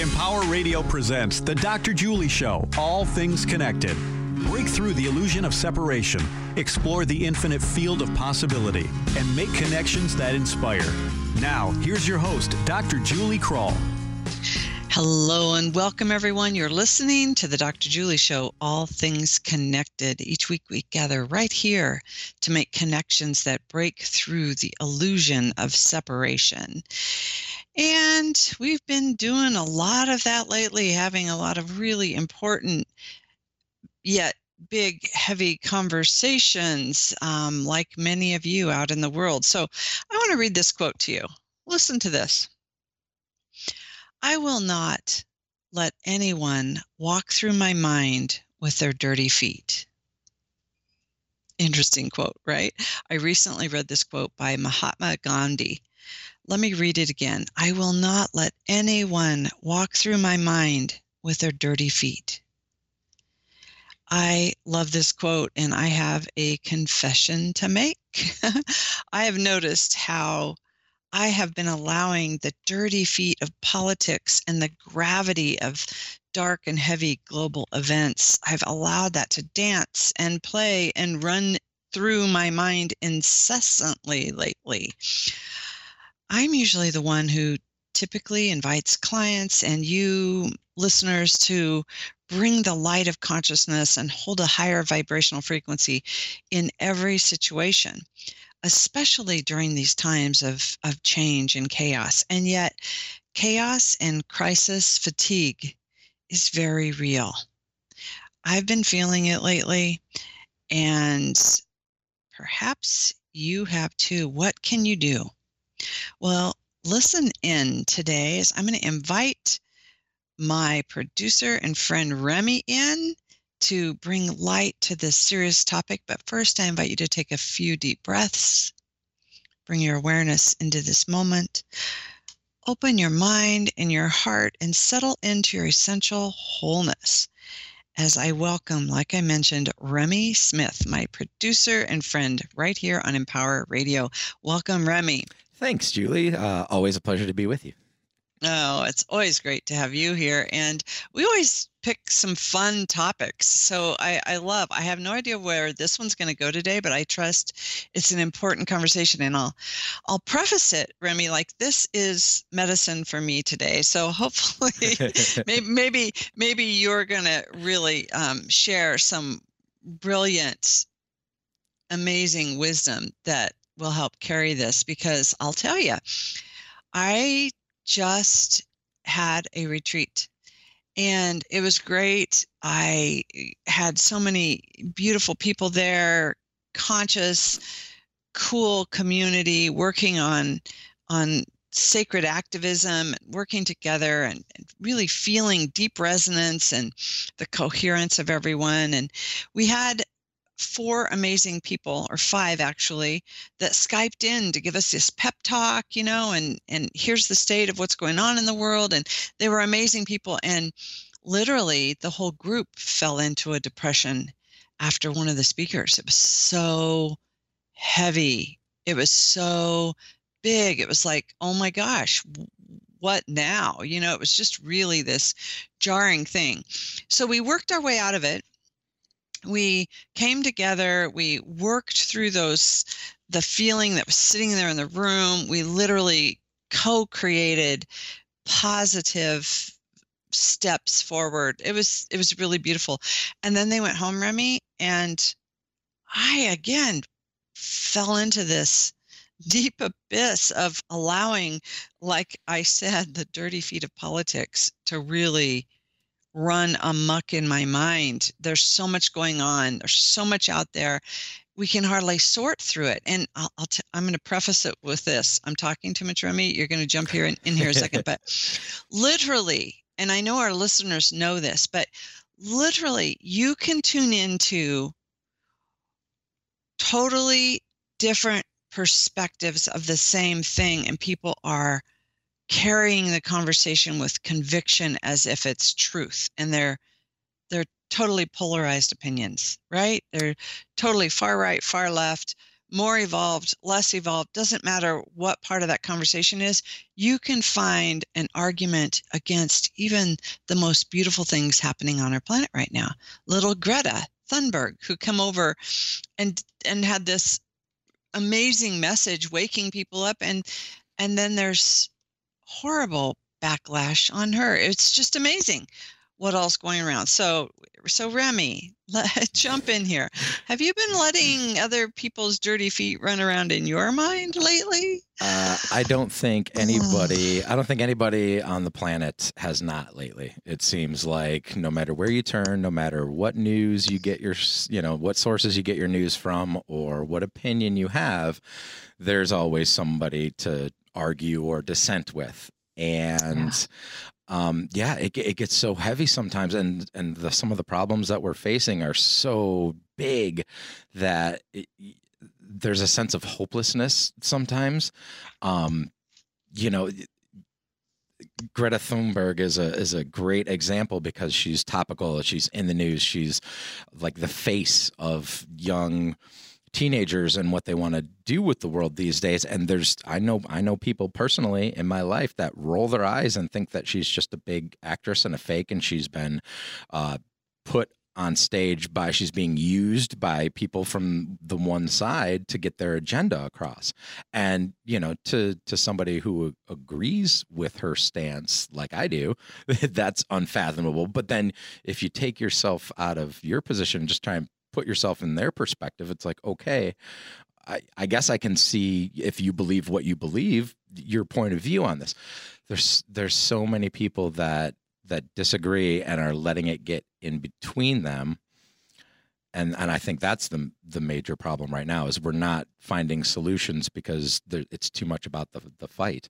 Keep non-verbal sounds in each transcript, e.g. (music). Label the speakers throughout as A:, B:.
A: Empower Radio presents The Dr. Julie Show, All Things Connected. Break through the illusion of separation, explore the infinite field of possibility, and make connections that inspire. Now, here's your host, Dr. Julie Krull.
B: Hello and welcome, everyone. You're listening to the Dr. Julie Show, All Things Connected. Each week we gather right here to make connections that break through the illusion of separation. And we've been doing a lot of that lately, having a lot of really important yet big, heavy conversations, um, like many of you out in the world. So I want to read this quote to you. Listen to this. I will not let anyone walk through my mind with their dirty feet. Interesting quote, right? I recently read this quote by Mahatma Gandhi. Let me read it again. I will not let anyone walk through my mind with their dirty feet. I love this quote, and I have a confession to make. (laughs) I have noticed how I have been allowing the dirty feet of politics and the gravity of dark and heavy global events. I've allowed that to dance and play and run through my mind incessantly lately. I'm usually the one who typically invites clients and you listeners to bring the light of consciousness and hold a higher vibrational frequency in every situation especially during these times of, of change and chaos. And yet, chaos and crisis fatigue is very real. I've been feeling it lately, and perhaps you have too. What can you do? Well, listen in today as I'm going to invite my producer and friend Remy in to bring light to this serious topic. But first, I invite you to take a few deep breaths, bring your awareness into this moment, open your mind and your heart, and settle into your essential wholeness. As I welcome, like I mentioned, Remy Smith, my producer and friend, right here on Empower Radio. Welcome, Remy.
C: Thanks, Julie. Uh, always a pleasure to be with you.
B: Oh, it's always great to have you here. And we always pick some fun topics. So I, I love, I have no idea where this one's going to go today, but I trust it's an important conversation. And I'll, I'll preface it, Remy, like this is medicine for me today. So (laughs) hopefully, (laughs) maybe, maybe, maybe you're going to really um, share some brilliant, amazing wisdom that will help carry this because I'll tell you, I just had a retreat and it was great. I had so many beautiful people there, conscious, cool community working on on sacred activism, working together and, and, really feeling deep resonance and the coherence of everyone. And we had four amazing people or five actually that skyped in to give us this pep talk you know and and here's the state of what's going on in the world. And they were amazing people. And literally the whole group fell into a depression after one of the speakers. It was so heavy. It was so big. It was like oh my gosh what now? You know it was just really this jarring thing. So we worked our way out of it we came together we worked through those the feeling that was sitting there in the room. We literally co-created positive steps forward. It was it was really beautiful. And then they went home remy and i again fell into this deep abyss of allowing like i said the dirty feet of politics to really run amuck in my mind. There's so much going on. There's so much out there. We can hardly sort through it. And I'll, I'll t- I'm going to preface it with this. I'm talking too much, Remy. You're going to jump here in, in here a second, but (laughs) literally, and I know our listeners know this, but literally, you can tune into totally different perspectives of the same thing, and people are carrying the conversation with conviction as if it's truth and they're they're totally polarized opinions right they're totally far right far left more evolved, less evolved, doesn't matter what part of that conversation is, you can find an argument against even the most beautiful things happening on our planet right now. Little Greta Thunberg, who come over and and had this amazing message waking people up and and then there's horrible backlash on her. It's just amazing what else going around. So so Remy, (laughs) let, jump in here. Have you been letting other people's dirty feet run around in your mind lately?
C: Uh, I don't think anybody. I don't think anybody on the planet has not lately. It seems like no matter where you turn, no matter what news you get your, you know, what sources you get your news from, or what opinion you have, there's always somebody to argue or dissent with and um, yeah, it, it gets so heavy sometimes, and and the, some of the problems that we're facing are so big that it, there's a sense of hopelessness sometimes. Um, you know, Greta Thunberg is a is a great example because she's topical. She's in the news. She's like the face of young teenagers and what they want to do with the world these days and there's i know i know people personally in my life that roll their eyes and think that she's just a big actress and a fake and she's been uh, put on stage by she's being used by people from the one side to get their agenda across. And you know to to somebody who agrees with her stance like i do (laughs) that's unfathomable. But then if you take yourself out of your position and just try and put yourself in their perspective, it's like, okay, I, I guess I can see if you believe what you believe, your point of view on this. There's there's so many people that that disagree and are letting it get in between them. And and I think that's the the major problem right now is we're not finding solutions because there, it's too much about the the fight.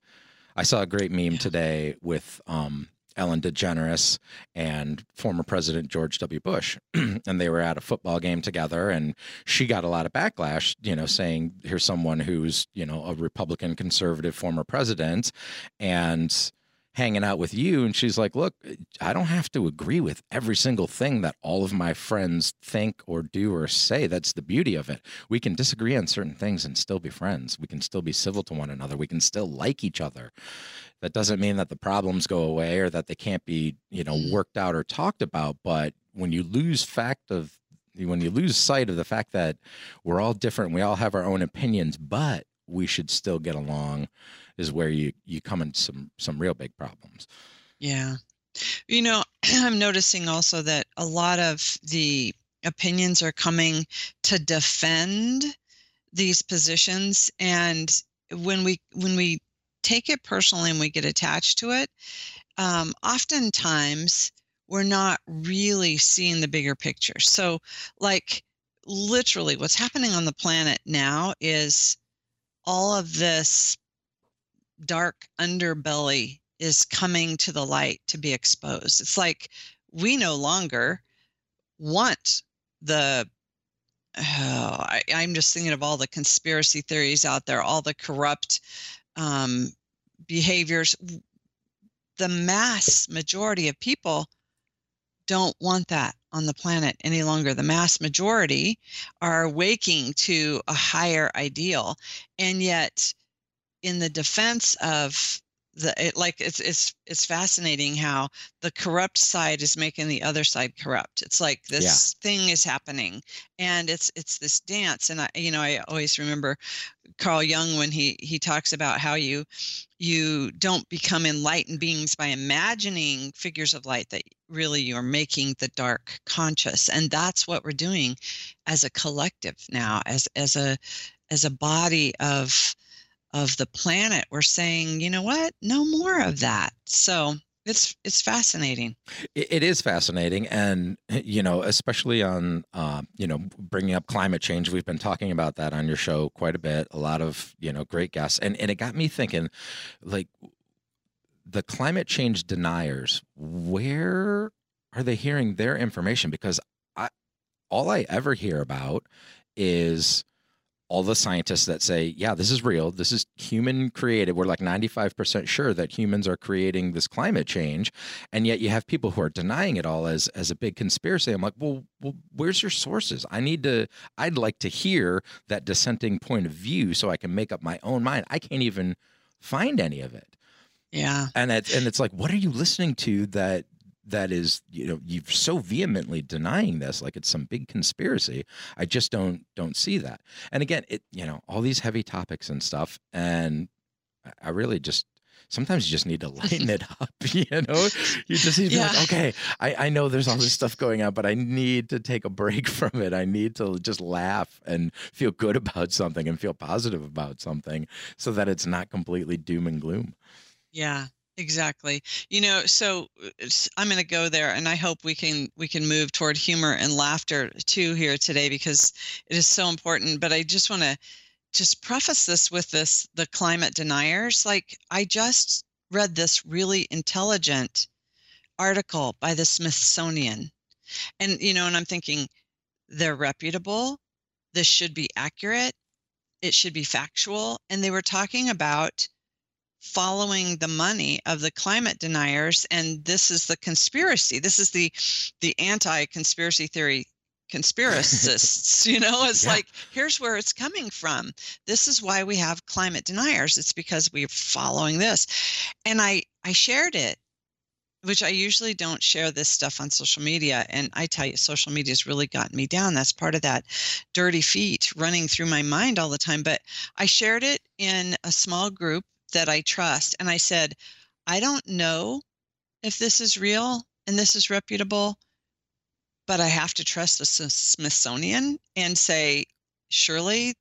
C: I saw a great meme today with um, Ellen DeGeneres and former President George W. Bush. (clears throat) and they were at a football game together, and she got a lot of backlash, you know, saying, here's someone who's, you know, a Republican conservative former president. And hanging out with you and she's like look i don't have to agree with every single thing that all of my friends think or do or say that's the beauty of it we can disagree on certain things and still be friends we can still be civil to one another we can still like each other that doesn't mean that the problems go away or that they can't be you know mm-hmm. worked out or talked about but when you lose fact of when you lose sight of the fact that we're all different we all have our own opinions but we should still get along is where you you come into some some real big problems
B: yeah you know (clears throat) i'm noticing also that a lot of the opinions are coming to defend these positions and when we when we take it personally and we get attached to it, um, oftentimes we're not really seeing the bigger picture. So, like, literally, what's happening on the planet now is all of this dark underbelly is coming to the light to be exposed. It's like we no longer want the oh, (sighs) I, am just thinking of all the conspiracy theories out there, all the corrupt um, behaviors, the mass majority of people don't want that on the planet any longer. The mass majority are waking to a higher ideal. And yet, in the defense of the it, like it's it's it's fascinating how the corrupt side is making the other side corrupt it's like this yeah. thing is happening and it's it's this dance and i you know i always remember carl jung when he he talks about how you you don't become enlightened beings by imagining figures of light that really you're making the dark conscious and that's what we're doing as a collective now as as a as a body of of the planet we're saying you know what? No more of that. So it's it's fascinating.
C: It is fascinating and (laughs) you know especially on uh, you know bringing up climate change we've been talking about that on your show quite a bit a lot of you know great guests and and it got me thinking like the climate change deniers where are they hearing their information? Because i all i ever hear about is all the scientists that say, yeah, this is real. This is human created. We're like 95% sure that humans are creating this climate change. And yet you have people who are denying it all as, as a big conspiracy. I'm like, well, well, where's your sources? I need to, I'd like to hear that dissenting point of view so I can make up my own mind. I can't even find any of it.
B: Yeah.
C: And it's, and it's like, what are you listening to that that is you know you're so vehemently denying this like it's some big conspiracy i just don't don't see that. And again it you know all these heavy topics and stuff and i really just sometimes you just need to (laughs) lighten it up (laughs) you know? You just need to yeah. be like okay I, I know there's all this stuff going on but i need to take a break (laughs) from it. I need to just laugh and feel good about something and feel positive about something so that it's not completely doom and gloom.
B: Yeah Exactly. You know, so uh, I'm going to go there and I hope we can we can move toward humor and laughter too here today because it is so important, but I just want to just preface this with this the climate deniers like I just read this really intelligent article by the Smithsonian. And you know, and I'm thinking they're reputable, this should be accurate, it should be factual, and they were talking about following the money of the climate deniers and this is the conspiracy. This is the the anti-conspiracy theory conspiracists you know? (laughs) It's yeah. like here's where it's coming from. This is why we have climate deniers. It's because we're following this. And i i shared it which i usually don't share this stuff on social media. And i tell you social media has really gotten me down. That's part of that dirty feet running through my mind all the time. But i shared it in a small group that I trust. And I said, I don't know if this is real and this is reputable, but I have to trust the Smithsonian and say, surely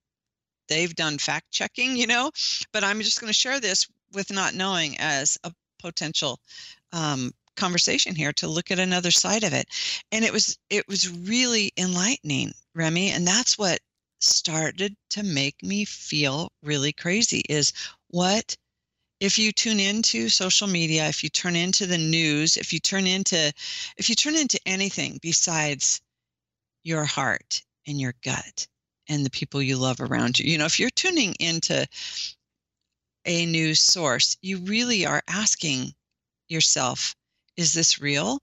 B: they've done fact checking, you know? But I'm just going to share this with not knowing as a potential um, conversation here to look at another side of it and it was it was really enlightening remy and that's what started to make me feel really crazy is what if you tune into social media if you turn into the news if you turn into if you turn into anything besides your heart and your gut and the people you love around you? You know if you're tuning into a news source you really are asking yourself is this real?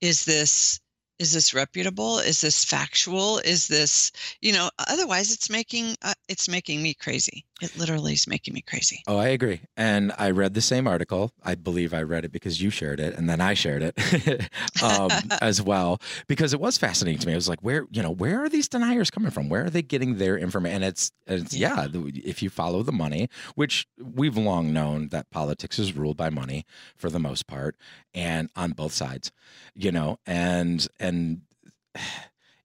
B: Is this is this reputable? Is this factual? Is this you know otherwise it's making uh, it's making me crazy. It literally is making me crazy.
C: Oh i agree. And i read the same article. I believe i read it because you shared it and then i shared it (laughs) um, (laughs) as well because it was fascinating to me. I was like where you know where are these deniers coming from? Where are they getting their information and it's it's yeah. yeah if you follow the money which we've long known that politics is ruled by money for the most part and on both sides you know and and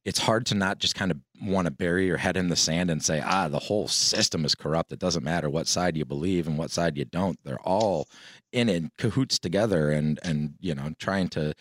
C: it's hard to not just kind of want to bury your head in the sand and say ah the whole system is corrupt. It doesn't matter what side you believe and what side you don't. They're all in it cahoots together and and you know trying to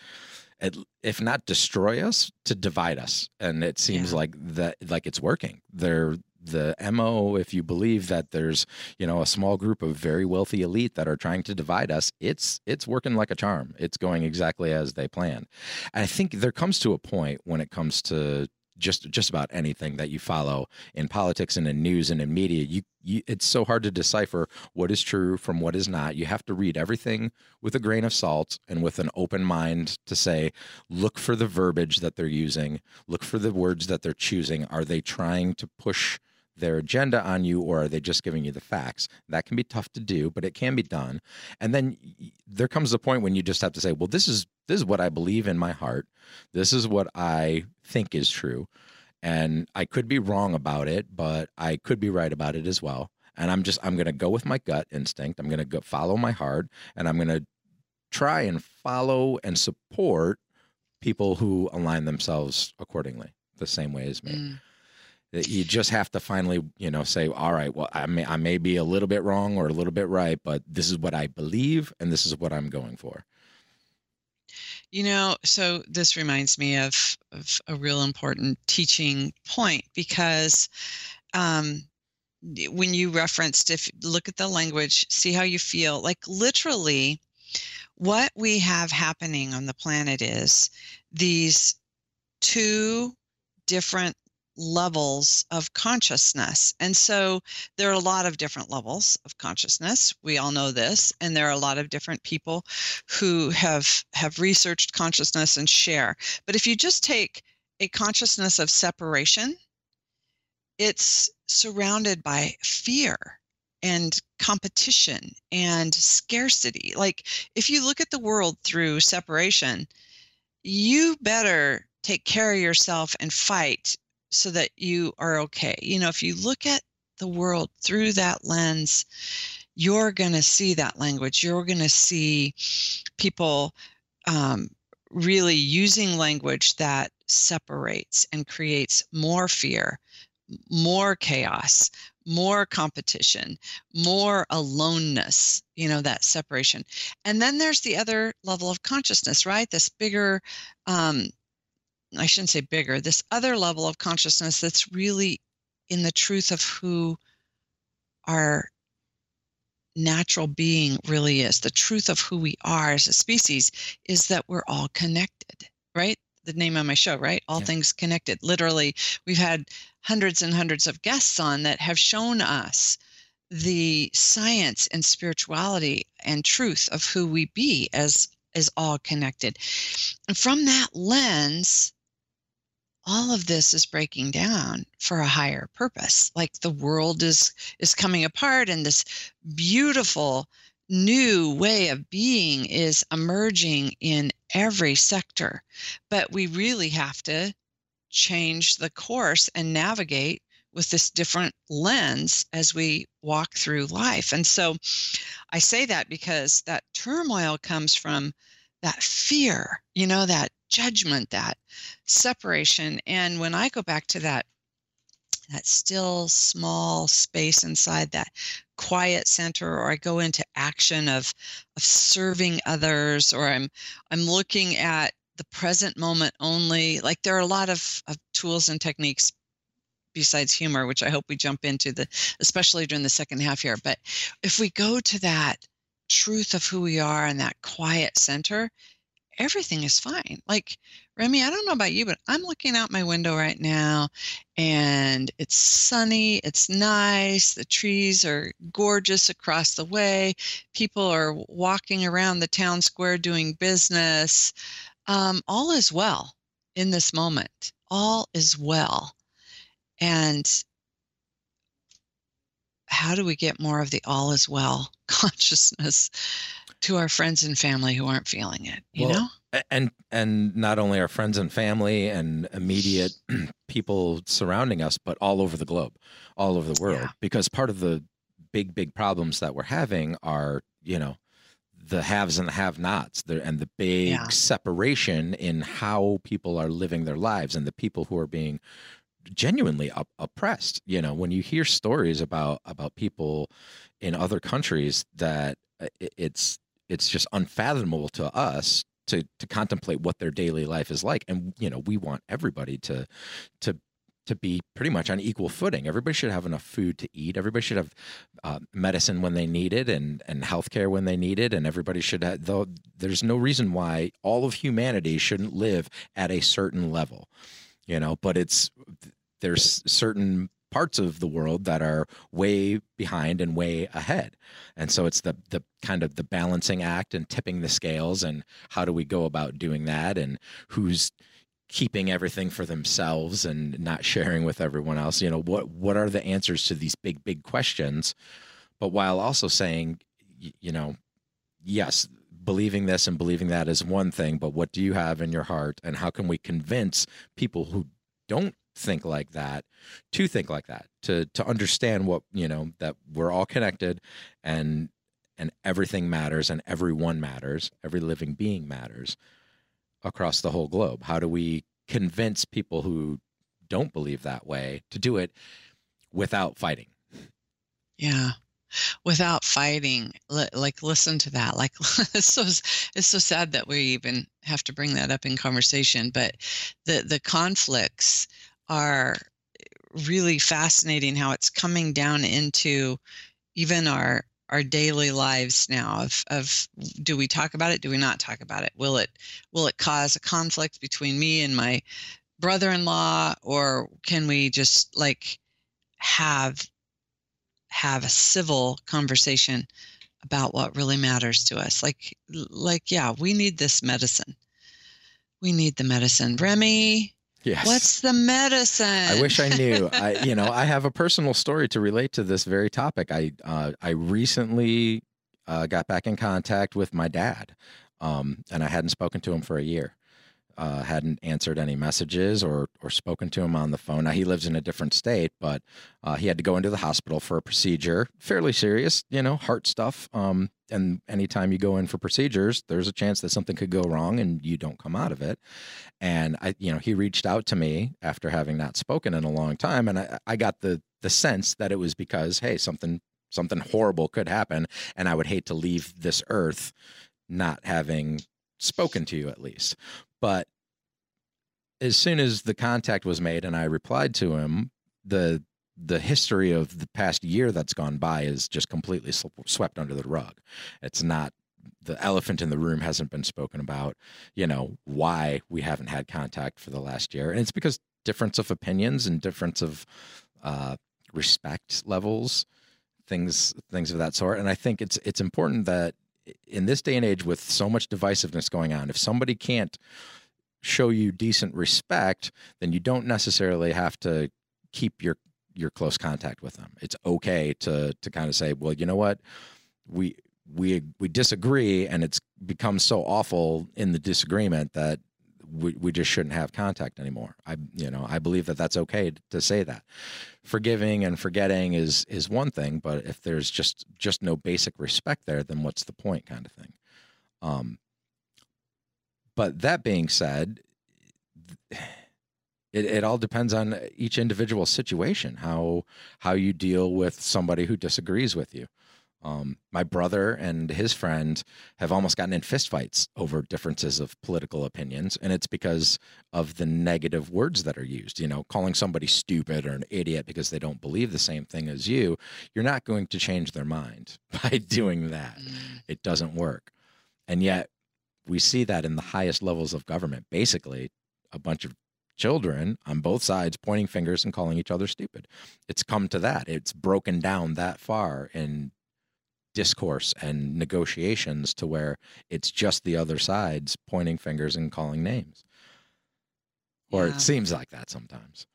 C: if not destroy us to divide us. And it seems yeah. like that like it's working. They're the mo if you believe that there's you know a small group of very wealthy elite that are trying to divide us it's it's working like a charm. It's going exactly as they planned. And i think there comes to a point when it comes to just just about anything that you follow in politics and in news and in media you, you, it's so hard to decipher what is true from what is not. You have to read everything with a grain of salt and with an open mind to say look for the verbiage that they're using. Look for the words that they're choosing. Are they trying to push their agenda on you or are they just giving you the facts? That can be tough to do but it can be done. And then there comes a point when you just have to say well this is this is what i believe in my heart. This is what i think is true. And i could be wrong about it but i could be right about it as well. And i'm just i'm going to go with my gut instinct. I'm going to go follow my heart and i'm going to try and follow and support people who align themselves accordingly the same way as me. Mm you just have to finally you know say all right well i may i may be a little bit wrong or a little bit right but this is what i believe and this is what i'm going for.
B: You know so this reminds me of, of a real important teaching point because um, when you referenced if look at the language see how you feel like literally what we have happening on the planet is these two different levels of consciousness. And so there are a lot of different levels of consciousness. We all know this, and there are a lot of different people who have have researched consciousness and share. But if you just take a consciousness of separation, it's surrounded by fear and competition and scarcity. Like if you look at the world through separation, you better take care of yourself and fight so that you are okay. You know, if you look at the world through that lens, you're going to see that language. You're going to see people um, really using language that separates and creates more fear, more chaos, more competition, more aloneness, you know, that separation. And then there's the other level of consciousness, right? This bigger, um, I shouldn't say bigger, this other level of consciousness that's really in the truth of who our natural being really is. The truth of who we are as a species is that we're all connected, right? The name of my show, right? All yeah. things connected. Literally, we've had hundreds and hundreds of guests on that have shown us the science and spirituality and truth of who we be as is all connected. And from that lens, all of this is breaking down for a higher purpose. Like the world is is coming apart and this beautiful new way of being is emerging in every sector. But we really have to change the course and navigate with this different lens as we walk through life. And so i say that because that turmoil comes from that fear you know that judgment, that separation. And when I go back to that, that still small space inside that quiet center, or I go into action of of serving others, or I'm I'm looking at the present moment only. Like there are a lot of, of tools and techniques besides humor, which I hope we jump into the especially during the second half here. But if we go to that truth of who we are and that quiet center, everything is fine. Like, Remy, I don't know about you, but I'm looking out my window right now and it's sunny, it's nice, the trees are gorgeous across the way, people are walking around the town square doing business. Um, all is well in this moment. All is well. And how do we get more of the all is well (laughs) consciousness to our friends and family who aren't feeling it you well,
C: know and and not only our friends and family and immediate (clears throat) people surrounding us but all over the globe all over the world yeah. because part of the big big problems that we're having are you know the haves and the have-nots and the big yeah. separation in how people are living their lives and the people who are being genuinely op- oppressed you know when you hear stories about about people in other countries that uh, it's it's just unfathomable to us to to contemplate what their daily life is like and you know we want everybody to to to be pretty much on equal footing. Everybody should have enough food to eat. Everybody should have uh, medicine when they need it and and healthcare when they need it. And everybody should have, though. There's no reason why all of humanity shouldn't live at a certain level, you know. But it's there's certain parts of the world that are way behind and way ahead. And so it's the the kind of the balancing act and tipping the scales and how do we go about doing that and who's keeping everything for themselves and not sharing with everyone else. You know, what what are the answers to these big big questions? But while also saying you know, yes, believing this and believing that is one thing, but what do you have in your heart and how can we convince people who don't think like that to think like that to to understand what you know that we're all connected and and everything matters and everyone matters every living being matters across the whole globe? How do we convince people who don't believe that way to do it without fighting?
B: Yeah without fighting like listen to that like (laughs) it's so it's so sad that we even have to bring that up in conversation but the the conflicts are really fascinating how it's coming down into even our our daily lives now of of do we talk about it do we not talk about it? Will it will it cause a conflict between me and my brother-in-law or can we just like have have a civil conversation about what really matters to us like like yeah we need this medicine we need the medicine remy
C: Yes.
B: what's the medicine
C: I wish I knew. (laughs) I, you know, I have a personal story to relate to this very topic. I, uh, I recently uh, got back in contact with my dad, um, and I hadn't spoken to him for a year. Uh, hadn't answered any messages or or spoken to him on the phone. Now he lives in a different state, but uh, he had to go into the hospital for a procedure, fairly serious, you know, heart stuff. Um, and anytime you go in for procedures, there's a chance that something could go wrong and you don't come out of it. And I, you know, he reached out to me after having not spoken in a long time, and I, I got the the sense that it was because hey, something something horrible could happen, and I would hate to leave this earth not having spoken to you at least. But as soon as the contact was made and I replied to him, the the history of the past year that's gone by is just completely swept under the rug. It's not the elephant in the room hasn't been spoken about, you know, why we haven't had contact for the last year. And it's because difference of opinions and difference of uh, respect levels, things things of that sort. And I think it's it's important that in this day and age with so much divisiveness going on, if somebody can't show you decent respect, then you don't necessarily have to keep your your close contact with them. It's okay to to kind of say, well, you know what, we we we disagree, and it's become so awful in the disagreement that we, we just shouldn't have contact anymore. I you know I believe that that's okay to say that. Forgiving and forgetting is is one thing, but if there's just just no basic respect there, then what's the point, kind of thing. Um, but that being said, (sighs) it, it all depends on each individual situation, how how you deal with somebody who disagrees with you. Um, my brother and his friend have almost gotten in fistfights over differences of political opinions, and it's because of the negative words that are used. You know, calling somebody stupid or an idiot because they don't believe the same thing as you, you're not going to change their mind (laughs) by doing that. Mm. It doesn't work. And yet, we see that in the highest levels of government. Basically, a bunch of children on both sides pointing fingers and calling each other stupid. It's come to that. It's broken down that far in discourse and negotiations to where it's just the other sides pointing fingers and calling names. Or yeah. it seems like that sometimes.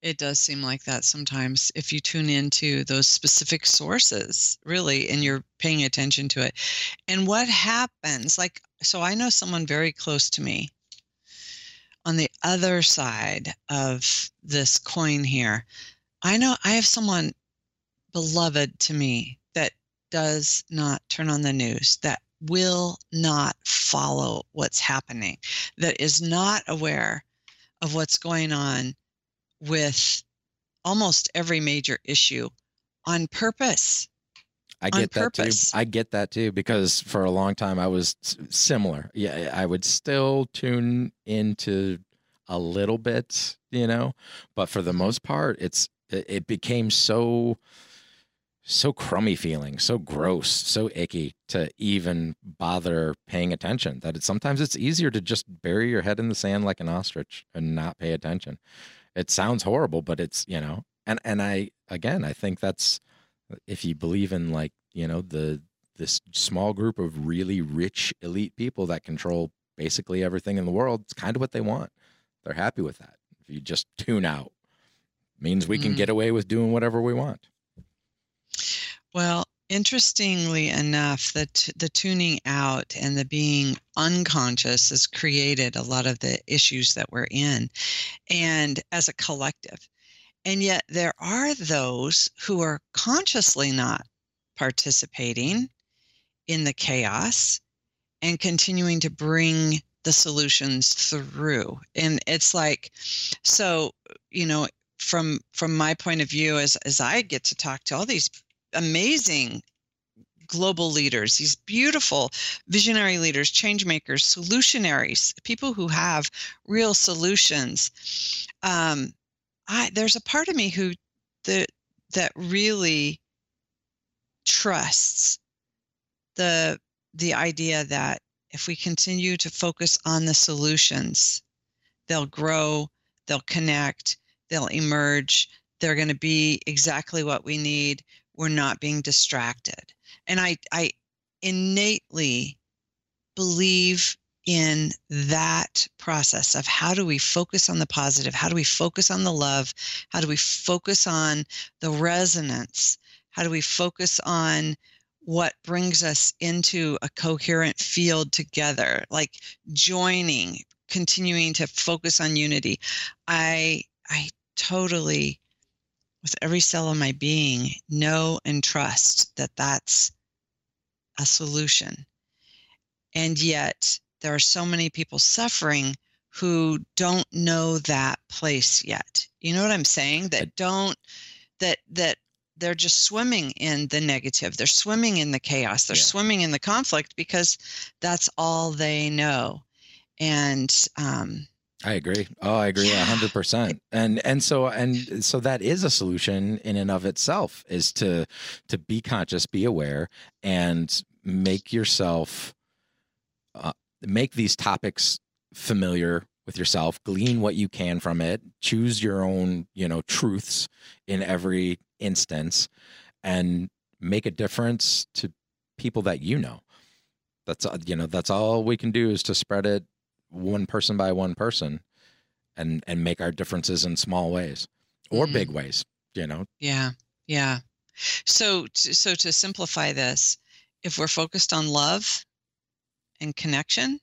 B: It does seem like that sometimes if you tune into those specific sources, really, and you're paying attention to it. And what happens, like, so I know someone very close to me on the other side of this coin here. I know I have someone beloved to me does not turn on the news, that will not follow what's happening, that is not aware of what's going on with almost every major issue on purpose.
C: I get that too. I get that too because for a long time I was similar. Yeah, I would still tune into a little bit, you know, but for the most part, it's it became so so crummy feeling, so gross, so icky to even bother paying attention. That sometimes it's easier to just bury your head in the sand like an ostrich and not pay attention it sounds horrible, but it's you know, and and I again I think that's if you believe in like you know the this small group of really rich elite people that control basically everything in the world, it's kind of what they want. They're happy with that. If you just tune out, means we can mm. get away with doing whatever we want.
B: Well, interestingly enough, the t- the tuning out and the being unconscious has created a lot of the issues that we're in, and as a collective. And yet, there are those who are consciously not participating in the chaos and continuing to bring the solutions through. And it's like, so you know, from from my point of view, as as I get to talk to all these amazing global leaders, these beautiful visionary leaders, change makers, solutionaries, people who have real solutions. Um, I, there's a part of me who the, that really trusts the the idea that if we continue to focus on the solutions, they'll grow, they'll connect, they'll emerge, they're going to be exactly what we need. We're not being distracted. And I, I innately believe in that process of how do we focus on the positive? How do we focus on the love? How do we focus on the resonance? How do we focus on what brings us into a coherent field together, like joining, continuing to focus on unity? I I totally with every cell of my being know and trust that that's a solution. And yet there are so many people suffering who don't know that place yet. You know what I'm saying? That don't that that they're just swimming in the negative. They're swimming in the chaos. They're yeah. swimming in the conflict because that's all they know. And um
C: I agree. Oh, I agree a hundred percent. And and so and so that is a solution in and of itself is to to be conscious, be aware, and make yourself uh, make these topics familiar with yourself glean what you can from it choose your own you know truths in every instance and make a difference to people that you know that's you know that's all we can do is to spread it one person by one person and and make our differences in small ways or mm. big ways you know
B: yeah yeah so so to simplify this if we're focused on love and connection.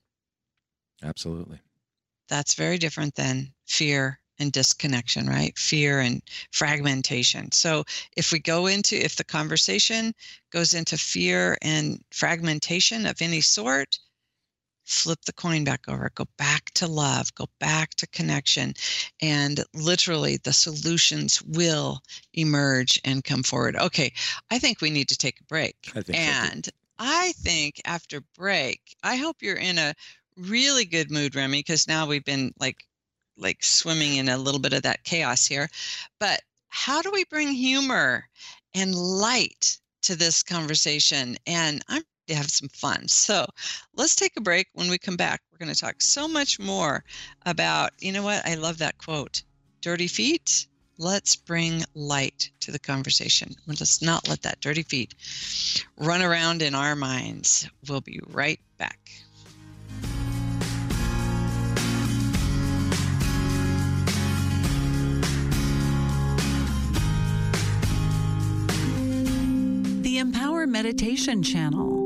C: Absolutely.
B: That's very different than fear and disconnection, right? Fear and fragmentation. So if we go into, if the conversation goes into fear and fragmentation of any sort, flip the coin back over, go back to love, go back to connection. And literally, the solutions will emerge and come forward. Okay, I think we need to take a break.
C: I think
B: and
C: so
B: I think after break, I hope you're in a really good mood, Remy, because now we've been like like swimming in a little bit of that chaos here. But how do we bring humor and light to this conversation? And I'm to have some fun. So let's take a break. When we come back, we're going to talk so much more about, you know what? I love that quote dirty feet let's bring light to the conversation. Let's not let that dirty feet run around in our minds. We'll be right back.
D: The Empower Meditation Channel.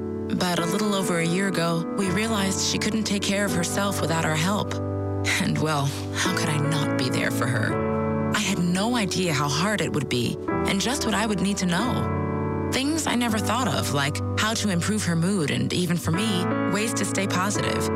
E: but a little over a year ago, we realized she couldn't take care of herself without our help. And well, how could I not be there for her? I had no idea how hard it would be and just what I would need to know. Things I never thought of, like how to improve her mood and even for me, ways to stay positive.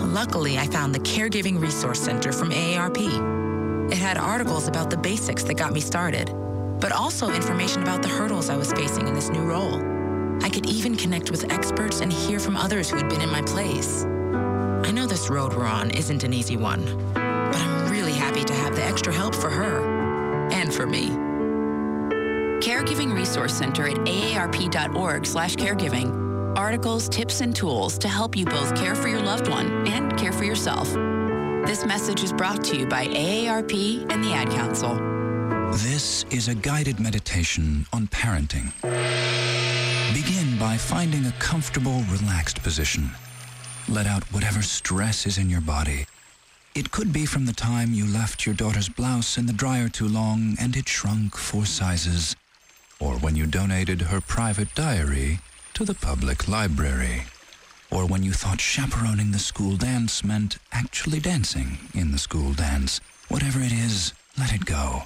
E: Luckily, I found the Caregiving Resource Center from AARP. It had articles about the basics that got me started, but also information about the hurdles I was facing in this new role. I could even connect with experts and hear from others who had been in my place. I know this road we're on isn't an easy one, but I'm really happy to have the extra help for her and for me.
F: Caregiving Resource Center at aarp.org slash caregiving. Articles, tips, and tools to help you both care for your loved one and care for yourself. This message is brought to you by AARP and the Ad Council.
G: This is a guided meditation on parenting. Begin by finding a comfortable, relaxed position let out whatever stress is in your body. It could be from the time you left your daughter's blouse in the dryer too long and it shrunk four sizes, or when you donated her private diary to the public library, or when you thought chaperoning the school dance meant actually dancing in the school dance. Whatever it is, let it go.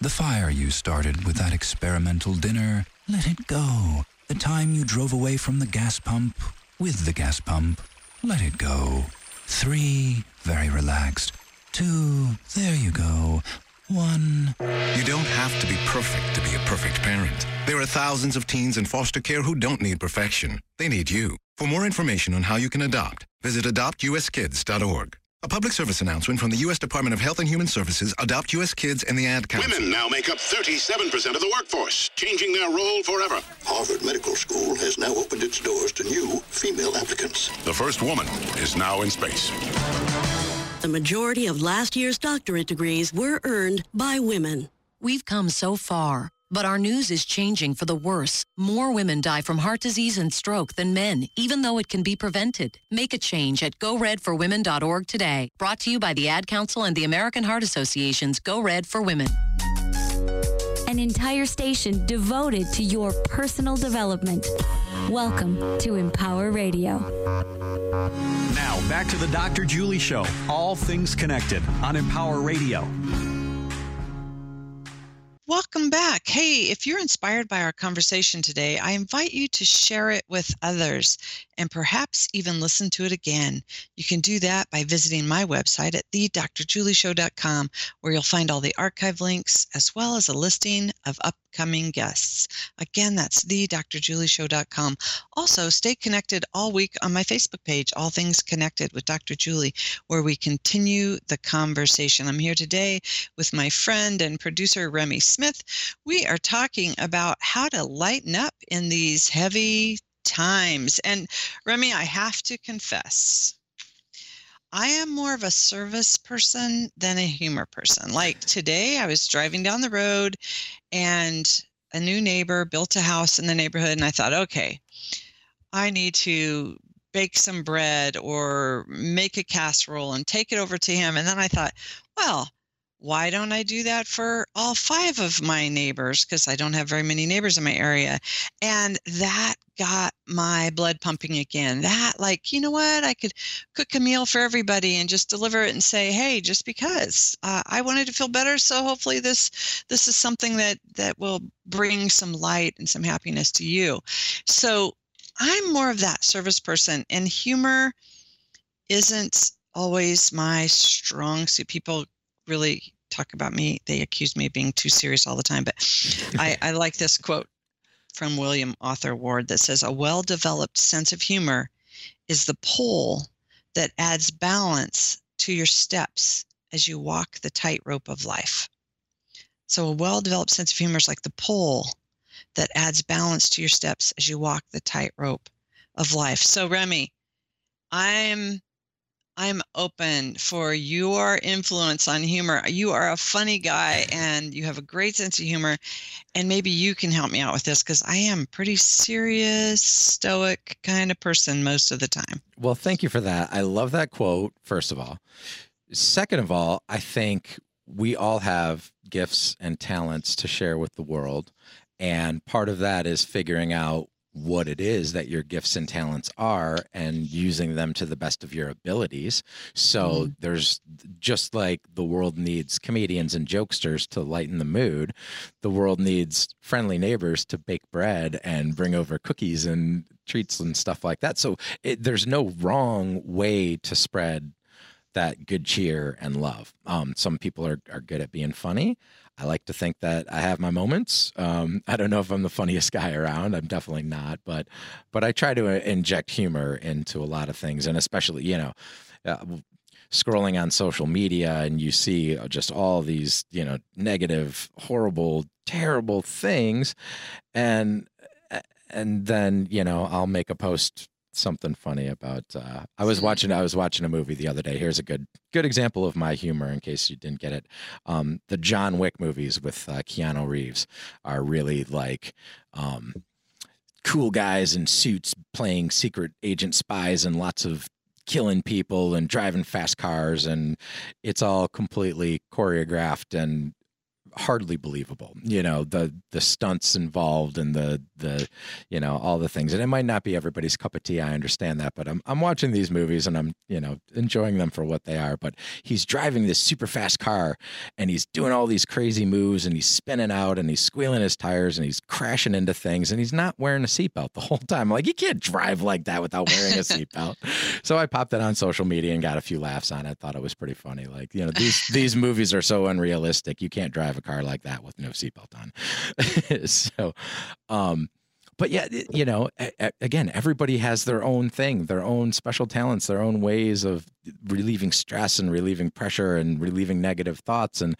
G: The fire you started with that experimental dinner, let it go. The time you drove away from the gas pump with the gas pump, let it go. Three, very relaxed. two, there you go, one.
H: You don't have to be perfect to be a perfect parent. There are thousands of teens in foster care who don't need perfection. They need you. For more information on how you can adopt, visit adoptuskids.org. A public service announcement from the U.S. Department of Health and Human Services, Adopt U.S. Kids, and the Ad Council.
I: Women now make up 37% of the workforce, changing their role forever.
J: Harvard Medical School has now opened its doors to new female applicants.
I: The first woman is now in space.
K: The majority of last year's doctorate degrees were earned by women.
L: We've come so far. But our news is changing for the worse. More women die from heart disease and stroke than men, even though it can be prevented. Make a change at goredforwomen.org today. Brought to you by the Ad Council and the American Heart Association's Go Red for Women.
M: An entire station devoted to your personal development. Welcome to Empower Radio.
A: Now, back to the Dr. Julie Show. All things connected on Empower Radio.
B: Welcome back. Hey, if you're inspired by our conversation today, I invite you to share it with others and perhaps even listen to it again. You can do that by visiting my website at thedrjulieshow.com, where you'll find all the archive links as well as a listing of upcoming guests. Again, that's thedrjulieshow.com. Also, stay connected all week on my Facebook page, All Things Connected with Dr. Julie, where we continue the conversation. I'm here today with my friend and producer, Remy Smith. We are talking about how to lighten up in these heavy times. And Remy, I have to confess, I am more of a service person than a humor person. Like today, I was driving down the road and a new neighbor built a house in the neighborhood, and I thought, okay, I need to bake some bread or make a casserole and take it over to him. And then I thought, well, why don't I do that for all five of my neighbors? Because I don't have very many neighbors in my area. And that got my blood pumping again. That, like, you know what? I could cook a meal for everybody and just deliver it and say, hey, just because uh, I wanted to feel better. So hopefully this this is something that that will bring some light and some happiness to you. So I'm more of that service person, and humor isn't always my strong suit. People really talk about me. They accuse me of being too serious all the time. But (laughs) I, I like this quote from William Arthur Ward that says, A well developed sense of humor is the pole that adds balance to your steps as you walk the tightrope of life. So, a well developed sense of humor is like the pole that adds balance to your steps as you walk the tightrope of life. So, Remy, I'm I'm open for your influence on humor. You are a funny guy and you have a great sense of humor. And maybe you can help me out with this because I am pretty serious, stoic kind of person most of the time.
C: Well, thank you for that. I love that quote, first of all. Second of all, I think we all have gifts and talents to share with the world. And part of that is figuring out what it is that your gifts and talents are and using them to the best of your abilities. So mm-hmm. there's just like the world needs comedians and jokesters to lighten the mood, the world needs friendly neighbors to bake bread and bring over cookies and treats and stuff like that. So it, there's no wrong way to spread that good cheer and love. Um, some people are, are good at being funny. I like to think that I have my moments. Um, (laughs) I don't know if I'm the funniest guy around. I'm definitely not, but but I try to uh, inject humor into a lot of things, and especially you know. Uh, scrolling on social media and you see just all these you know negative horrible terrible things and and then you know i'll make a post something funny about uh, I was watching I was watching a movie the other day. Here's a good good example of my humor in case you didn't get it. Um, the John Wick movies with uh, Keanu Reeves are really like um, cool guys in suits playing secret agent spies and lots of killing people and driving fast cars and it's all completely choreographed and hardly believable. You know, the the stunts involved and the the you know all the things. And it might not be everybody's cup of tea. I understand that, but I'm I'm watching these movies and I'm you know enjoying them for what they are. But he's driving this super fast car and he's doing all these crazy moves and he's spinning out and he's squealing his tires and he's crashing into things and he's not wearing a seatbelt the whole time. Like you can't drive like that without wearing a (laughs) seatbelt. so I popped it on social media and got a few laughs on it. Thought it was pretty funny. Like you know these these movies are so unrealistic. You can't drive a car like that with no seatbelt on. (laughs) so, um, but yeah, you know, again, everybody has their own thing, their own special talents, their own ways of relieving stress and relieving pressure and relieving negative thoughts. And,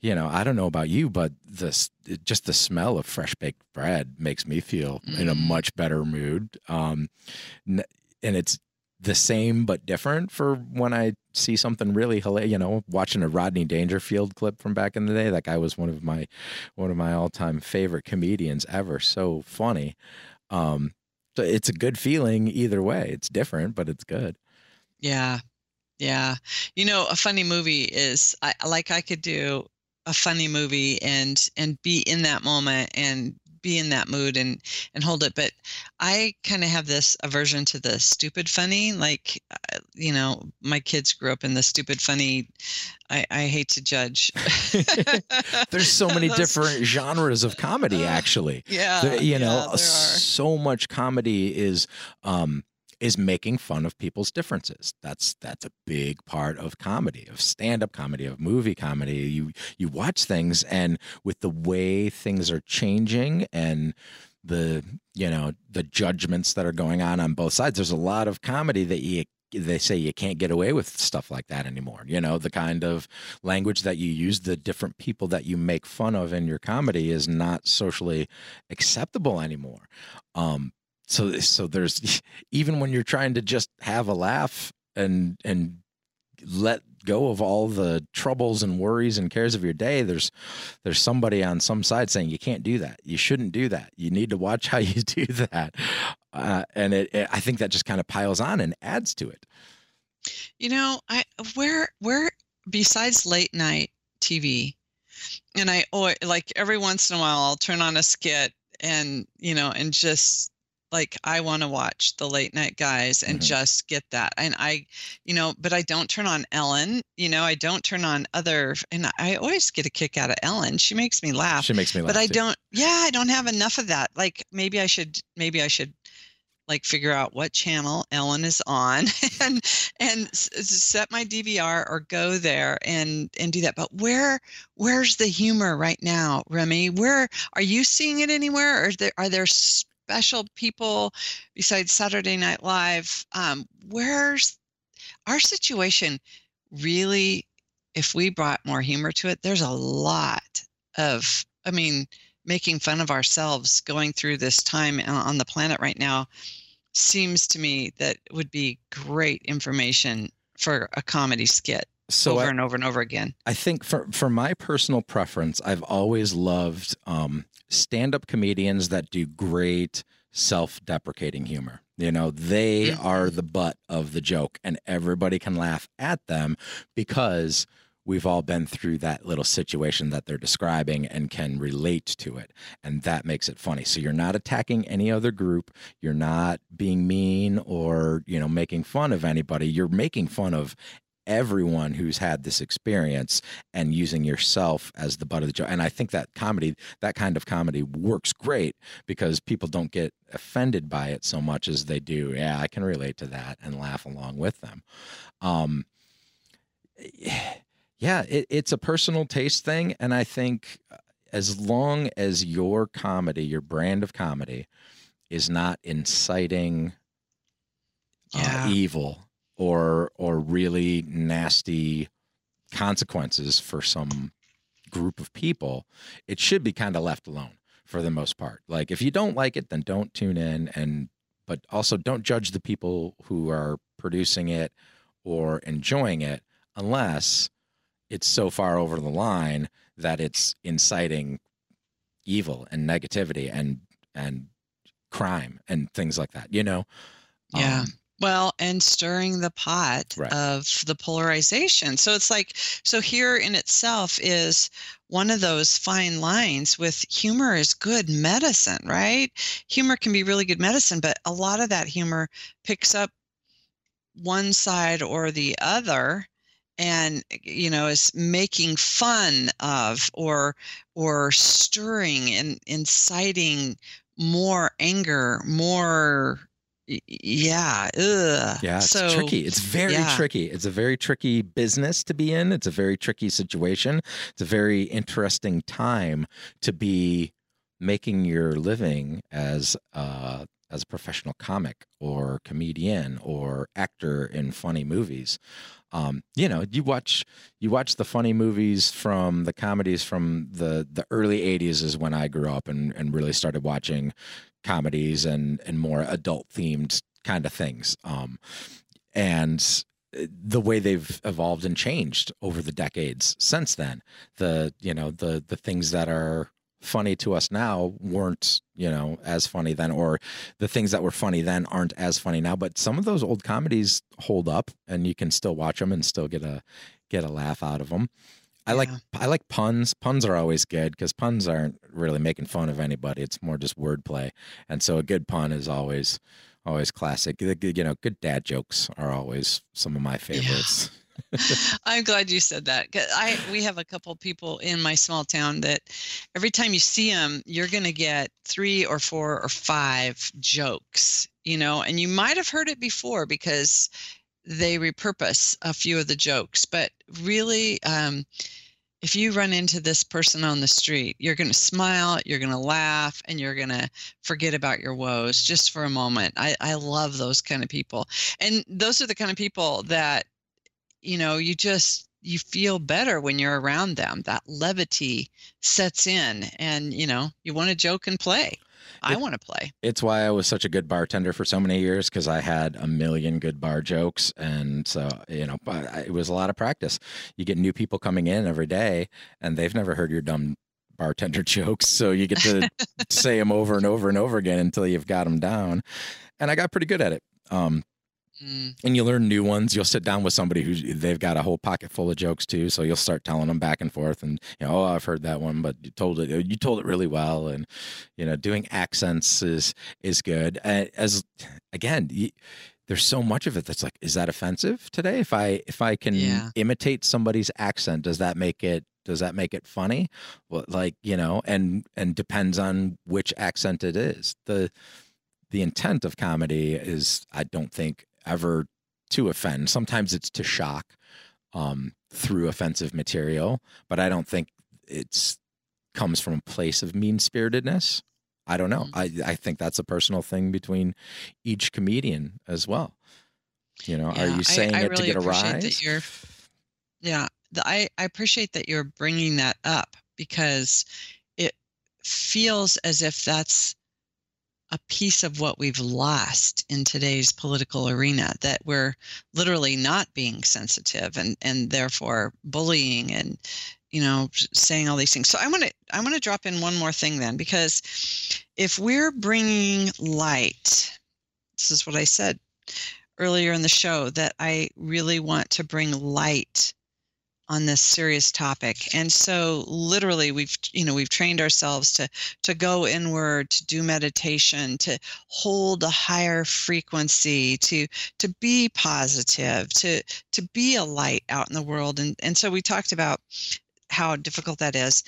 C: you know, I don't know about you, but this just the smell of fresh baked bread makes me feel mm. in a mm. much better mood. Um, and it's the same but different for when I see something really hilarious. You know, watching a Rodney Dangerfield clip from back in the day. That guy was one of my one of my all time favorite comedians ever. So funny. Um, so it's a good feeling either way. It's different, but it's good.
B: Yeah, yeah. You know, a funny movie is I like I could do a funny movie and and be in that moment and be in that mood and and hold it. But i kind of have this aversion to the stupid funny. Like uh, you know my kids grew up in the stupid funny. I i hate to judge. (laughs)
C: There's so many (laughs) different genres of comedy actually.
B: yeah
C: there, you know
B: yeah,
C: so much comedy is um is making fun of people's differences. That's that's a big part of comedy, of stand-up comedy, of movie comedy. You you watch things and with the way things are changing and the you know the judgments that are going on on both sides there's a lot of comedy that you they say you can't get away with stuff like that anymore. You know, the kind of language that you use, the different people that you make fun of in your comedy is not socially acceptable anymore. Um, so so there's (laughs) even when you're trying to just have a laugh and and let go of all the troubles and worries and cares of your day there's there's somebody on some side saying you can't do that. You shouldn't do that. You need to watch how (laughs) you do that. Uh, and it, it, i think that just kind of piles on and adds to it.
B: You know i where where besides late night tv and i oh like every once in a while i'll turn on a skit and you know and just like I want to watch the late night guys and mm-hmm. just get that. And I, you know, but I don't turn on Ellen, you know, I don't turn on other and I always get a kick out of Ellen. She makes me laugh.
C: She makes me laugh.
B: But I
C: too.
B: don't yeah, I don't have enough of that. Like maybe I should maybe I should like figure out what channel Ellen is on (laughs) and and set my DVR or go there and and do that. But where where's the humor right now, Remy? Where are you seeing it anywhere? Or are there are there special people besides Saturday Night Live. Um, where's our situation really? If we brought more humor to it, there's a lot of, I mean, making fun of ourselves going through this time on the planet right now seems to me that would be great information for a comedy skit so over I, and over and over again.
C: I think for for my personal preference, I've always loved um, stand-up comedians that do great self-deprecating humor. You know, they mm-hmm. are the butt of the joke and everybody can laugh at them because we've all been through that little situation that they're describing and can relate to it and that makes it funny. So you're not attacking any other group. You're not being mean or you know making fun of anybody. You're making fun of everyone who's had this experience and using yourself as the butt of the joke. And I think that comedy, that kind of comedy works great because people don't get offended by it so much as they do. Yeah, I can relate to that and laugh along with them. Um, (sighs) yeah, it, it's a personal taste thing. And I think uh, as long as your comedy, your brand of comedy, is not inciting uh, yeah. uh, evil or or really nasty consequences for some group of people, it should be kind of left alone for the most part. Like if you don't like it, then don't tune in and but also don't judge the people who are producing it or enjoying it unless it's so far over the line that it's inciting evil and negativity and and crime and things like that, you know?
B: Yeah. Um, Well, and stirring the pot
C: Right.
B: of the polarization. So it's like, so here in itself is one of those fine lines with humor is good medicine, right? Humor can be really good medicine, but a lot of that humor picks up one side or the other and you know is making fun of or or stirring and inciting more anger more yeah ugh.
C: Yeah, it's
B: so
C: tricky. It's very
B: yeah.
C: tricky. It's a very tricky business to be in. It's a very tricky situation. It's a very interesting time to be making your living as uh as a professional comic or comedian or actor in funny movies. Um, you know, you watch you watch the funny movies from the comedies from the the early 80s is when I grew up and and really started watching comedies and and more adult themed kind of things. Um and the way they've evolved and changed over the decades since then the you know the the things that are funny to us now weren't you know as funny then or the things that were funny then aren't as funny now but some of those old comedies hold up and you can still watch them and still get a get a laugh out of them i like i like puns. Puns are always good because puns aren't really making fun of anybody. It's more just wordplay. And so a good pun is always always classic. You know good dad jokes are always some of my favorites (laughs)
B: I'm glad you said that. 'cause I we have a couple people in my small town that every time you see them, you're going to get three or four or five jokes, you know, and you might have heard it before because they repurpose a few of the jokes, but really um if you run into this person on the street, you're going to smile, you're going to laugh, and you're going to forget about your woes just for a moment. I, I love those kind of people. And those are the kind of people that you know you just you feel better when you're around them that levity sets in and you know you want to joke and play i
C: It-
B: want to play
C: it's why I was such a good bartender for so many years because I had a million good bar jokes, and so you know, but it was a lot of practice. You get new people coming in every day, and they've never heard your dumb bartender (laughs) jokes, so you get to (laughs) say them over and over and over again until you've got them down. And I got pretty good at it. Um,
B: Mm.
C: and you learn new ones. You'll sit down with somebody who's they've got a whole pocket full of jokes too, so you'll start telling them back and forth. And you know, oh, I've heard that one, but you told it you told it really well. And you know, doing accents is is good. As again, you, there's so much of it that's like, is that offensive today? If I if I can
B: Yeah.
C: imitate somebody's accent, does that make it does that make it funny? Well, like you know, and and depends on which accent it is. The the intent of comedy is i don't think ever to offend. Sometimes it's to shock um, through offensive material but i don't think it's comes from a place of mean spiritedness i don't know. I, I think that's a personal thing between each comedian as well. You know are you saying
B: I, I
C: it
B: really
C: to get a rise
B: that you're yeah the, I, I appreciate that you're bringing that up because it feels as if that's a piece of what we've lost in today's political arena that we're literally not being sensitive and and therefore bullying and you know saying all these things. So i want to i want to drop in one more thing then because if we're bringing light this is what i said earlier in the show that i really want to bring light on this serious topic. And so literally we've you know we've trained ourselves to to go inward to do meditation to hold a higher frequency to to be positive to to be a light out in the world. And and so we talked about how difficult that is.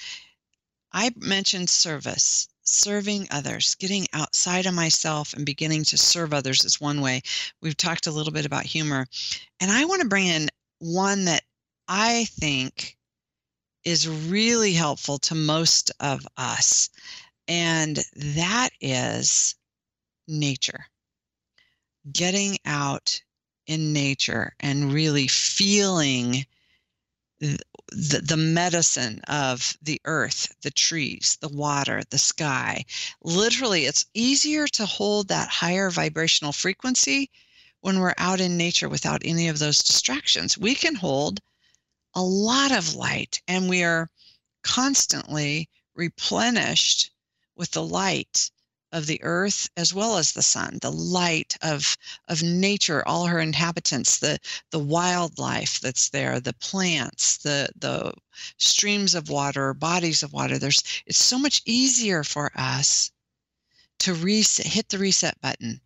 B: I mentioned service serving others getting outside of myself and beginning to serve others is one way. We've talked a little bit about humor. And i want to bring in one that I think is really helpful to most of us. And that is nature. Getting out in nature and really feeling the, the medicine of the earth, the trees, the water, the sky. Literally, it's easier to hold that higher vibrational frequency when we're out in nature without any of those distractions. We can hold a lot of light and we are constantly replenished with the light of the earth as well as the sun the light of of nature all her inhabitants the the wildlife that's there the plants the the streams of water bodies of water. There's it's so much easier for us to reset hit the reset button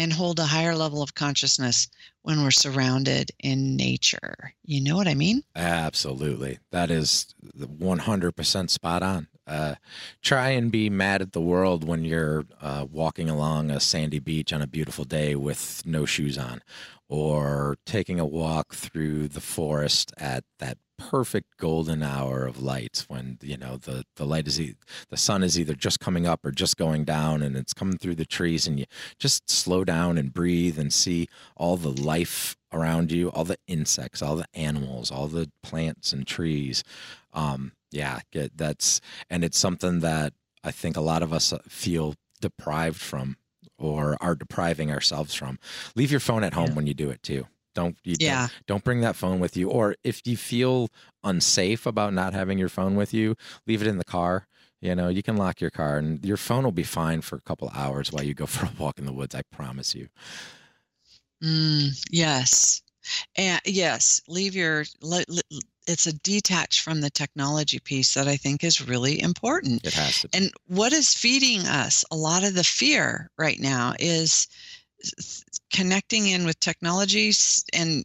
B: and hold a higher level of consciousness when we're surrounded in nature. You know what i mean?
C: Absolutely. That is 100% spot on. Uh, try and be mad at the world when you're uh, walking along a sandy beach on a beautiful day with no shoes on, or taking a walk through the forest at that perfect golden hour of light when you know the the light is e- the sun is either just coming up or just going down and it's coming through the trees and you just slow down and breathe and see all the life around you all the insects all the animals all the plants and trees um, yeah, get, that's and it's something that I think a lot of us uh, feel deprived from or are depriving ourselves from. Leave your phone at home yeah. when you do it too. Don't you yeah. Don't, don't, bring that phone with you. Or if you feel unsafe about not having your phone with you, leave it in the car. You know, you can lock your car and your phone will be fine for a couple hours while you go (laughs) for a walk in the woods. I promise you.
B: Mm, yes. And yes, leave your it's a detach from the technology piece that I think is really important.
C: It has to.
B: Be. And what is feeding us a lot of the fear right now is connecting in with technologies and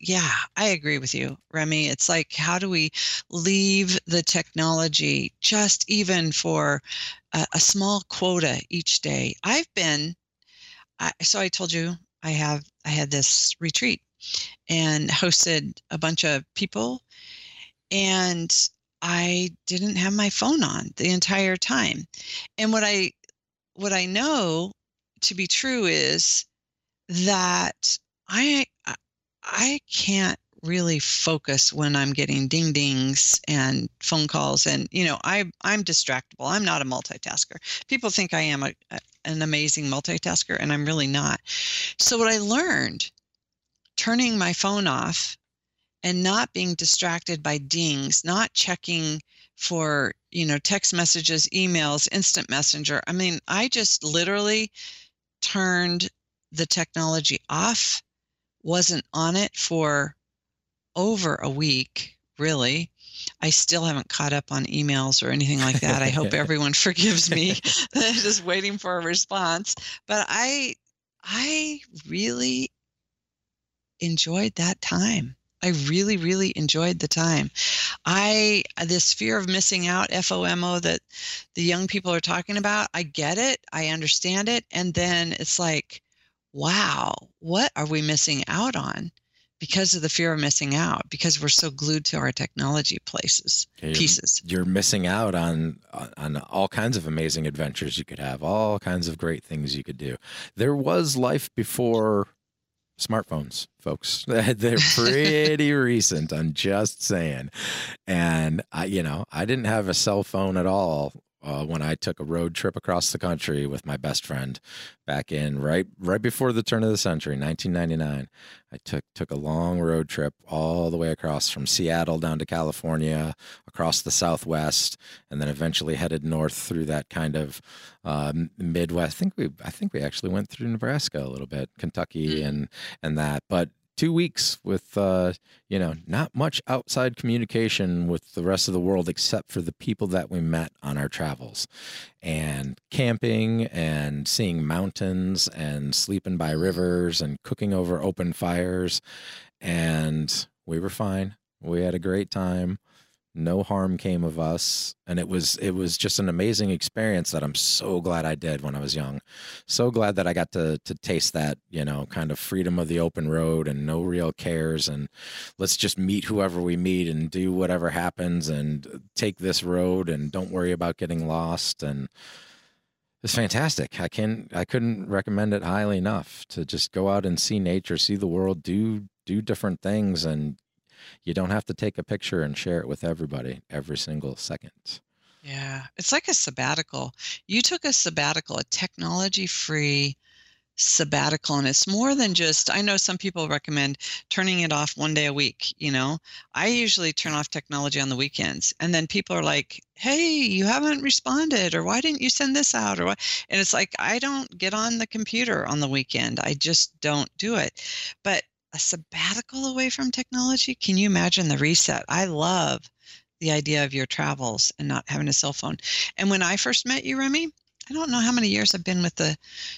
B: yeah, I agree with you, Remy. It's like, how do we leave the technology just even for a, a small quota each day? I've been, I, so I told you I have, I had this retreat and hosted a bunch of people and I didn't have my phone on the entire time. And what I what I know to be true is that I I can't really focus when I'm getting ding dings and phone calls and you know I I'm distractible. I'm not a multitasker. People think I am a, a an amazing multitasker and I'm really not. So what I learned turning my phone off and not being distracted by dings, not checking for, you know, text messages, emails, instant messenger. I mean, I just literally turned the technology off, wasn't on it for over a week, really. I still haven't caught up on emails or anything like that. I hope (laughs) everyone forgives me (laughs) just waiting for a response. But I I really enjoyed that time. I really, really enjoyed the time. I this fear of missing out, FOMO that the young people are talking about, I get it, I understand it, and then it's like, wow, what are we missing out on? Because of the fear of missing out, because we're so glued to our technology places you're, pieces.
C: You're missing out on on all kinds of amazing adventures you could have, all kinds of great things you could do. There was life before smartphones, folks. (laughs) They're pretty recent. I'm just saying. And I, you know, I didn't have a cell phone at all uh, when I took a road trip across the country with my best friend back in right right before the turn of the century, 1999. I took took a long road trip all the way across from Seattle down to California, across the Southwest, and then eventually headed north through that kind of uh, Midwest. I think we I think we actually went through Nebraska a little bit, Kentucky, mm. and and that. But two weeks with uh, you know not much outside communication with the rest of the world except for the people that we met on our travels. And camping and seeing mountains and sleeping by rivers and cooking over open fires. And we were fine. We had a great time no harm came of us. And it was it was just an amazing experience that i'm so glad i did when i was young. So glad that i got to to taste that you know kind of freedom of the open road and no real cares and let's just meet whoever we meet and do whatever happens and take this road and don't worry about getting lost. And it's fantastic. I can I couldn't recommend it highly enough to just go out and see nature, see the world, do do different things and you don't have to take a picture and share it with everybody every single second.
B: Yeah, it's like a sabbatical. You took a sabbatical, a technology free sabbatical and it's more than just i know some people recommend turning it off one day a week you know i usually turn off technology on the weekends and then people are like hey you haven't responded or why didn't you send this out or what and it's like i don't get on the computer on the weekend i just don't do it but a sabbatical away from technology can you imagine the reset i love the idea of your travels and not having a cell phone and when i first met you remy I don't know how many years I've been with the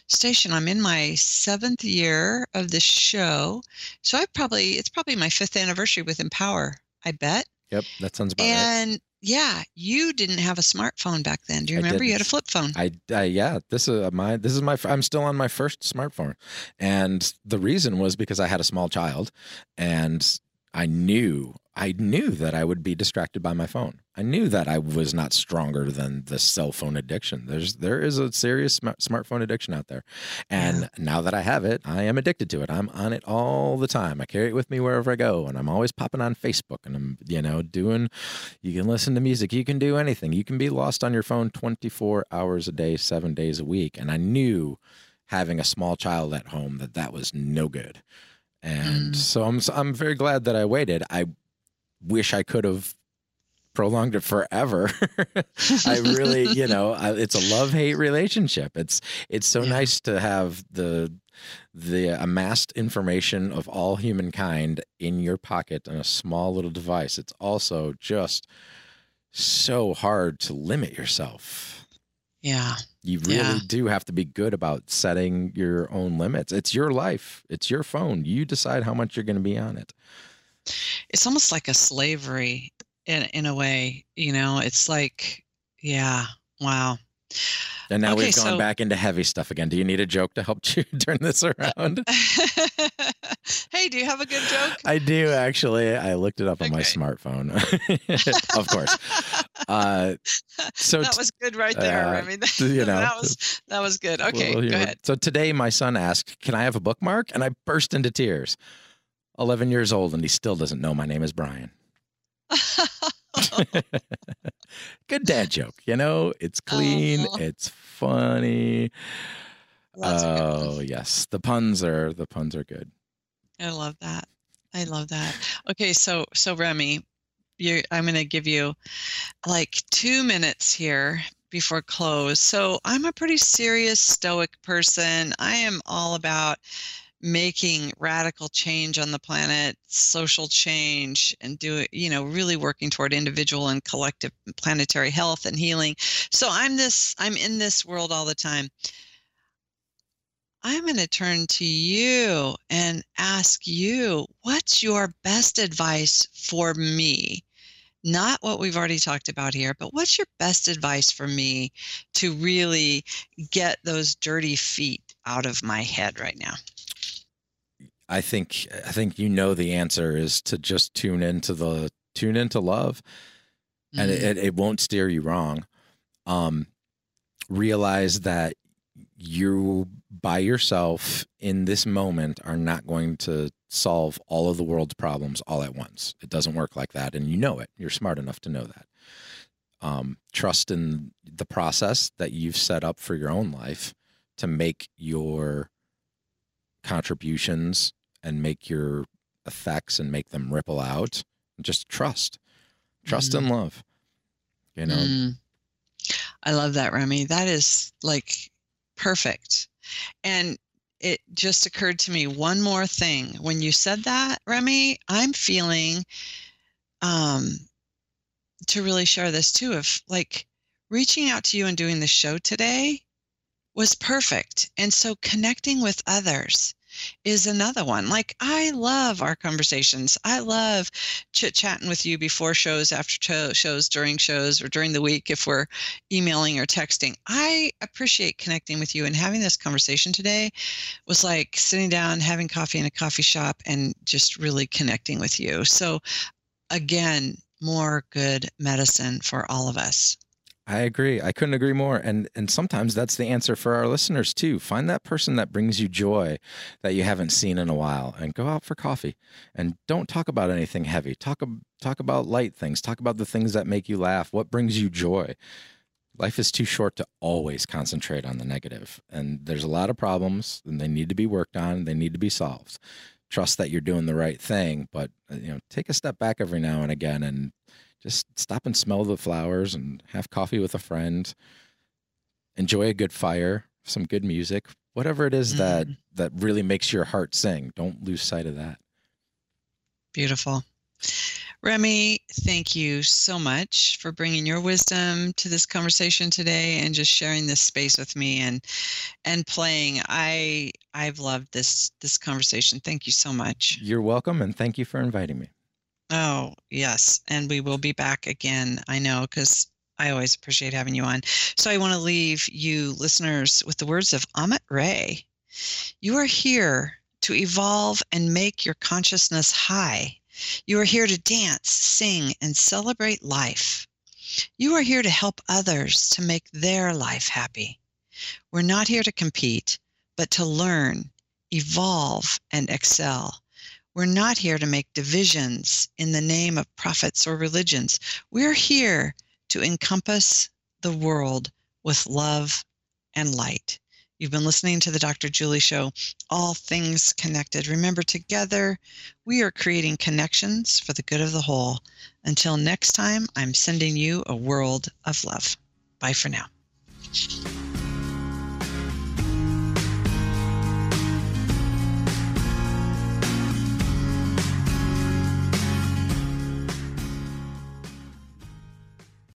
B: station. I'm in my seventh year of the show. So I probably, it's probably my fifth anniversary with Empower, I bet.
C: Yep, that sounds about
B: and
C: right.
B: Yeah, you didn't have a smartphone back then. Do you remember? You had a flip phone.
C: I, I yeah, this is my this is my I'm still on my first smartphone. And the reason was because I had a small child and I knew I knew that I would be distracted by my phone. I knew that I was not stronger than the cell phone addiction. There's there is a serious smart, smartphone addiction out there, and yeah. now that I have it, I am addicted to it. I'm on it all the time. I carry it with me wherever I go, and I'm always popping on Facebook, and I'm you know doing. You can listen to music. You can do anything. You can be lost on your phone 24 hours a day, seven days a week. And I knew having a small child at home that that was no good. And mm. so I'm I'm very glad that I waited. I wish I could have prolonged it forever. (laughs) I really, you know, I, it's a love hate relationship. It's it's so yeah. nice to have the the amassed information of all humankind in your pocket on a small little device. It's also just so hard to limit yourself.
B: Yeah.
C: You really
B: yeah.
C: do have to be good about setting your own limits. It's your life. It's your phone. You decide how much you're going to be on it
B: it's almost like a slavery in in a way you know it's like yeah wow
C: and now okay, we've gone so, back into heavy stuff again. Do you need a joke to help (laughs) you turn this around? (laughs)
B: hey, do you have a good joke?
C: I do actually. I looked it up okay. on my smartphone, (laughs) of course. Uh,
B: so that was good right there. Uh, I mean, you know, that was that was good. Okay, well, go ahead.
C: So today, my son asked, "Can I have a bookmark?" And I burst into tears. 11 years old and he still doesn't know my name is Brian. (laughs) Good dad joke, you know? It's clean, uh-huh. it's funny. Oh, yes. The puns are the puns are good.
B: I love that. I love that. Okay, so so Remy, you I'm going to give you like 2 minutes here before close. So I'm a pretty serious stoic person. I am all about making radical change on the planet, social change, and do you know, really working toward individual and collective planetary health and healing. So I'm this, I'm in this world all the time. I'm going to turn to you and ask you, what's your best advice for me? Not what we've already talked about here, but what's your best advice for me to really get those dirty feet out of my head right now?
C: I think I think you know the answer is to just tune into the tune into love, mm-hmm. and it, it won't steer you wrong. Um, realize that you by yourself in this moment are not going to solve all of the world's problems all at once. It doesn't work like that, and you know it. You're smart enough to know that. Um, trust in the process that you've set up for your own life to make your contributions and make your effects and make them ripple out. Just trust, trust mm. and love. You know. Mm.
B: I love that, Remy. That is like perfect. And it just occurred to me one more thing. When you said that, Remy, I'm feeling um, to really share this too. If like reaching out to you and doing the show today was perfect. And so connecting with others is another one. Like, I love our conversations. I love chit chatting with you before shows, after shows, during shows, or during the week if we're emailing or texting. I appreciate connecting with you and having this conversation today was like sitting down, having coffee in a coffee shop, and just really connecting with you. So, again, more good medicine for all of us.
C: I agree. I couldn't agree more. And and sometimes that's the answer for our listeners too. Find that person that brings you joy that you haven't seen in a while and go out for coffee. And don't talk about anything heavy. Talk talk about light things. Talk about the things that make you laugh. What brings you joy? life is too short to always concentrate on the negative. and there's a lot of problems and they need to be worked on they need to be solved trust that you're doing the right thing but uh, you know take a step back every now and again and just stop and smell the flowers and have coffee with a friend enjoy a good fire some good music whatever it is mm. that that really makes your heart sing don't lose sight of that
B: beautiful Remy, thank you so much for bringing your wisdom to this conversation today and just sharing this space with me and and playing. I I've loved this this conversation. Thank you so much.
C: You're welcome and thank you for inviting me.
B: Oh, yes, and we will be back again. I know cuz I always appreciate having you on. So I want to leave you listeners with the words of Amit Ray. You are here to evolve and make your consciousness high you are here to dance, sing, and celebrate life. You are here to help others to make their life happy. We're not here to compete, but to learn, evolve, and excel. We're not here to make divisions in the name of prophets or religions. We're here to encompass the world with love and light. You've been listening to the Dr. Julie Show, all things connected. Remember, together we are creating connections for the good of the whole. Until next time, I'm sending you a world of love. Bye for now.